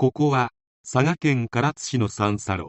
ここは佐賀県唐津市の三叉路。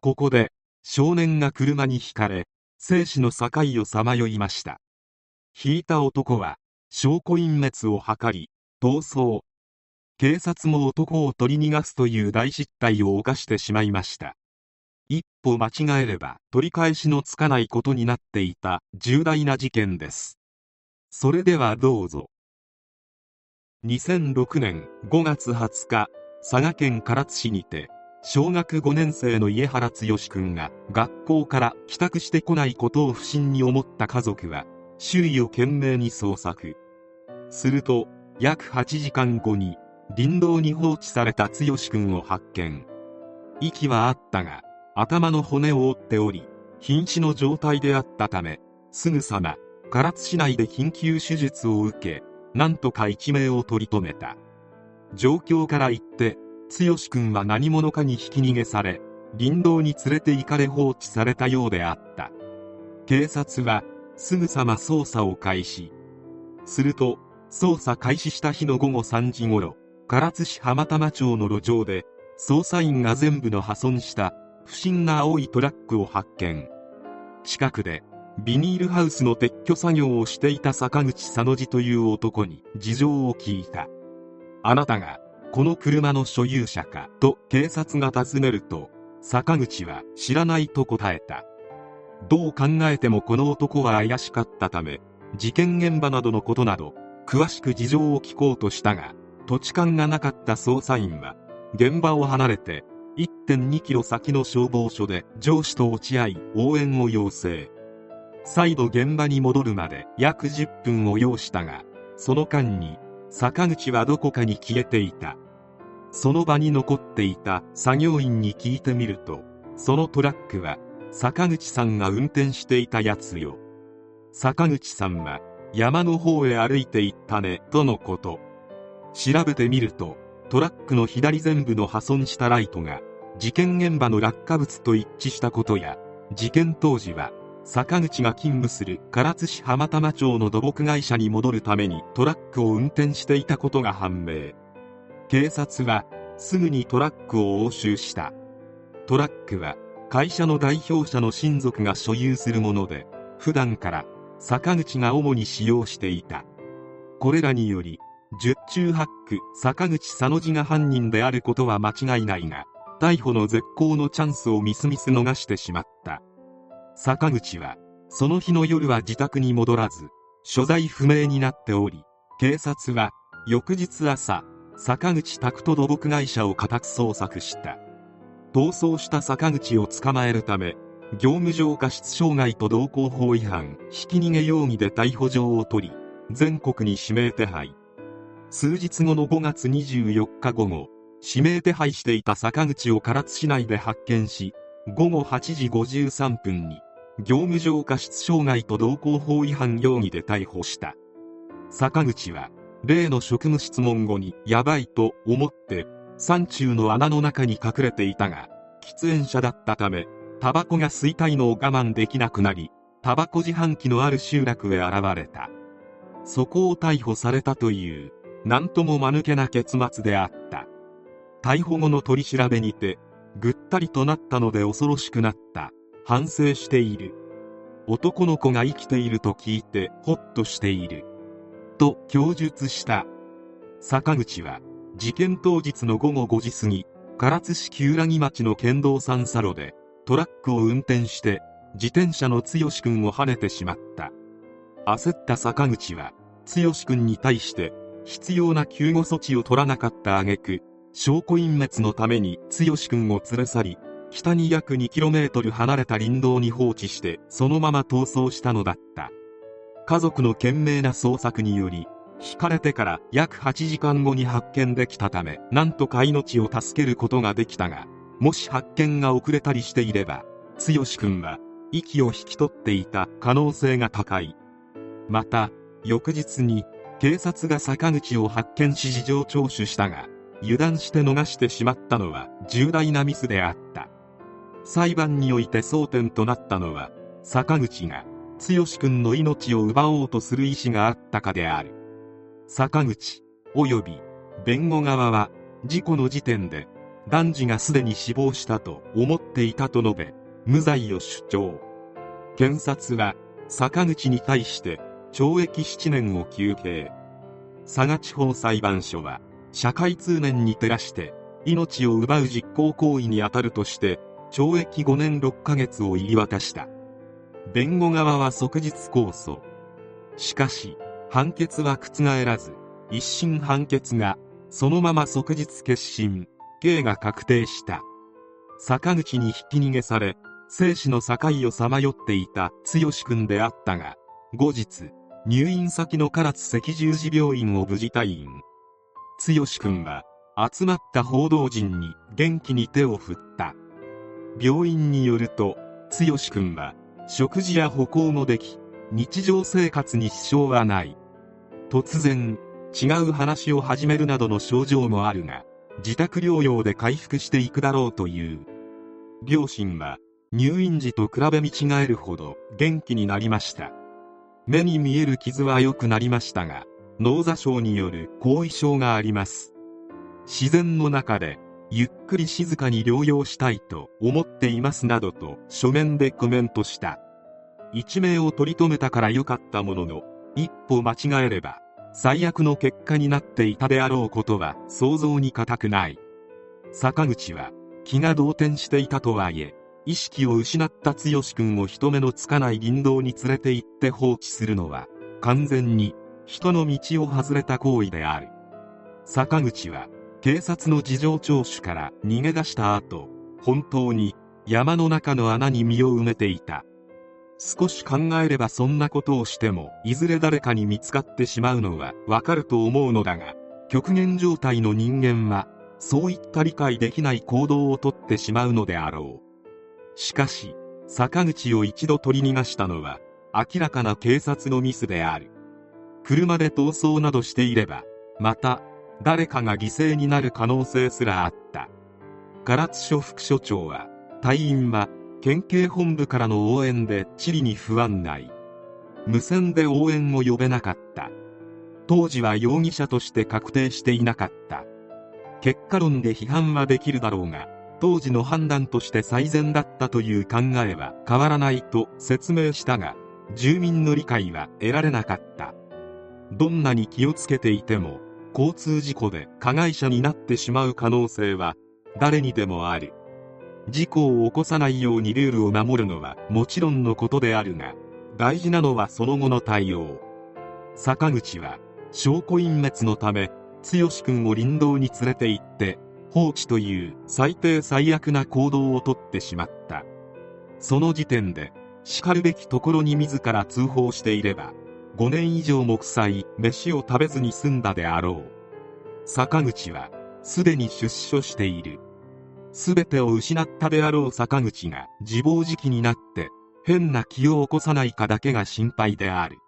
ここで少年が車にひかれ生死の境をさまよいました。引いた男は証拠隠滅を図り逃走。警察も男を取り逃がすという大失態を犯してしまいました。一歩間違えれば取り返しのつかないことになっていた重大な事件です。それではどうぞ。2006年5月20日佐賀県唐津市にて小学5年生の家原剛君が学校から帰宅してこないことを不審に思った家族は周囲を懸命に捜索。すると約8時間後に林道に放置された剛君を発見。息はあったが頭の骨を折っており瀕死の状態であったためすぐさま唐津市内で緊急手術を受けなんとか一命を取り留めた。状況から言って剛君は何者かにひき逃げされ林道に連れて行かれ放置されたようであった。警察はすぐさま捜査を開始。すると捜査開始した日の午後3時ごろ唐津市浜玉町の路上で捜査員が全部の破損した不審な青いトラックを発見。近くでビニールハウスの撤去作業をしていた坂口佐野次という男に事情を聞いた。あなたがこの車の所有者か？と警察が尋ねると坂口は知らないと答えた。どう考えてもこの男は怪しかったため事件現場などのことなど詳しく事情を聞こうとしたが土地勘がなかった捜査員は現場を離れて1.2キロ先の消防署で上司と落ち合い応援を要請。再度現場に戻るまで約10分を要したがその間に坂口はどこかに消えていた。その場に残っていた作業員に聞いてみるとそのトラックは坂口さんが運転していたやつよ。坂口さんは山の方へ歩いて行ったねとのこと。調べてみるとトラックの左前部の破損したライトが事件現場の落下物と一致したことや事件当時は坂口が勤務する唐津市浜玉町の土木会社に戻るためにトラックを運転していたことが判明。警察はすぐにトラックを押収した。トラックは会社の代表者の親族が所有するもので普段から坂口が主に使用していた。これらにより十中八九坂口佐野次が犯人であることは間違いないが逮捕の絶好のチャンスをみすみす逃してしまった。坂口はその日の夜は自宅に戻らず所在不明になっており警察は翌日朝坂口拓人土木会社を家宅捜索した。逃走した坂口を捕まえるため業務上過失傷害と道交法違反ひき逃げ容疑で逮捕状を取り全国に指名手配。数日後の5月24日午後指名手配していた坂口を唐津市内で発見し午後8時53分に業務上過失傷害と道交法違反容疑で逮捕した。坂口は例の職務質問後にヤバいと思って山中の穴の中に隠れていたが喫煙者だったためタバコが吸いたいのを我慢できなくなりタバコ自販機のある集落へ現れた。そこを逮捕されたという何とも間抜けな結末であった。逮捕後の取り調べにてぐったりとなったので恐ろしくなった。反省している。男の子が生きていると聞いてホッとしている。と供述した。坂口は事件当日の午後5時過ぎ唐津市旧良木町の県道3差路でトラックを運転して自転車の剛君をはねてしまった。焦った坂口は剛君に対して必要な救護措置を取らなかった挙句証拠隠滅のために剛君を連れ去り北に約 2km 離れた林道に放置してそのまま逃走したのだった。家族の懸命な捜索により引かれてから約8時間後に発見できたためなんとか命を助けることができたがもし発見が遅れたりしていれば剛君は息を引き取っていた可能性が高い。また翌日に警察が坂口を発見し事情聴取したが油断して逃してしまったのは重大なミスであった。裁判において争点となったのは坂口が剛君の命を奪おうとする意思があったかである。坂口及び弁護側は事故の時点で男児がすでに死亡したと思っていたと述べ無罪を主張。検察は坂口に対して懲役7年を求刑。佐賀地方裁判所は社会通念に照らして命を奪う実行行為に当たるとして懲役5年6ヶ月を言い渡した。弁護側は即日控訴。しかし判決は覆らず一審判決がそのまま即日決審。刑が確定した。坂口にひき逃げされ生死の境をさまよっていた剛君であったが後日入院先の唐津赤十字病院を無事退院。剛君は集まった報道陣に元気に手を振った。病院によると剛君は食事や歩行もでき日常生活に支障はない。突然違う話を始めるなどの症状もあるが自宅療養で回復していくだろうという。両親は入院時と比べ見違えるほど元気になりました。目に見える傷は良くなりましたが脳挫傷による後遺症があります。自然の中でゆっくり静かに療養したいと思っていますなどと書面でコメントした。一命を取り留めたから良かったものの一歩間違えれば最悪の結果になっていたであろうことは想像に難くない。坂口は気が動転していたとはいえ意識を失った剛君を人目のつかない林道に連れて行って放置するのは完全に人の道を外れた行為である。坂口は警察の事情聴取から逃げ出した後本当に山の中の穴に身を埋めていた。少し考えればそんなことをしてもいずれ誰かに見つかってしまうのはわかると思うのだが極限状態の人間はそういった理解できない行動をとってしまうのであろう。しかし坂口を一度取り逃がしたのは明らかな警察のミスである。車で逃走などしていればまた誰かが犠牲になる可能性すらあった。唐津署副署長は隊員は県警本部からの応援で地理に不安内無線で応援を呼べなかった。当時は容疑者として確定していなかった。結果論で批判はできるだろうが当時の判断として最善だったという考えは変わらないと説明したが住民の理解は得られなかった。どんなに気をつけていても交通事故で加害者になってしまう可能性は誰にでもある事故を起こさないようにルールを守るのはもちろんのことであるが大事なのはその後の対応。坂口は証拠隠滅のため剛君を林道に連れて行って放置という最低最悪な行動をとってしまった。その時点でしかるべきところに自ら通報していれば5年以上も臭い飯を食べずに済んだであろう。坂口はすでに出所している。全てを失ったであろう。坂口が自暴自棄になって変な気を起こさないかだけが心配である。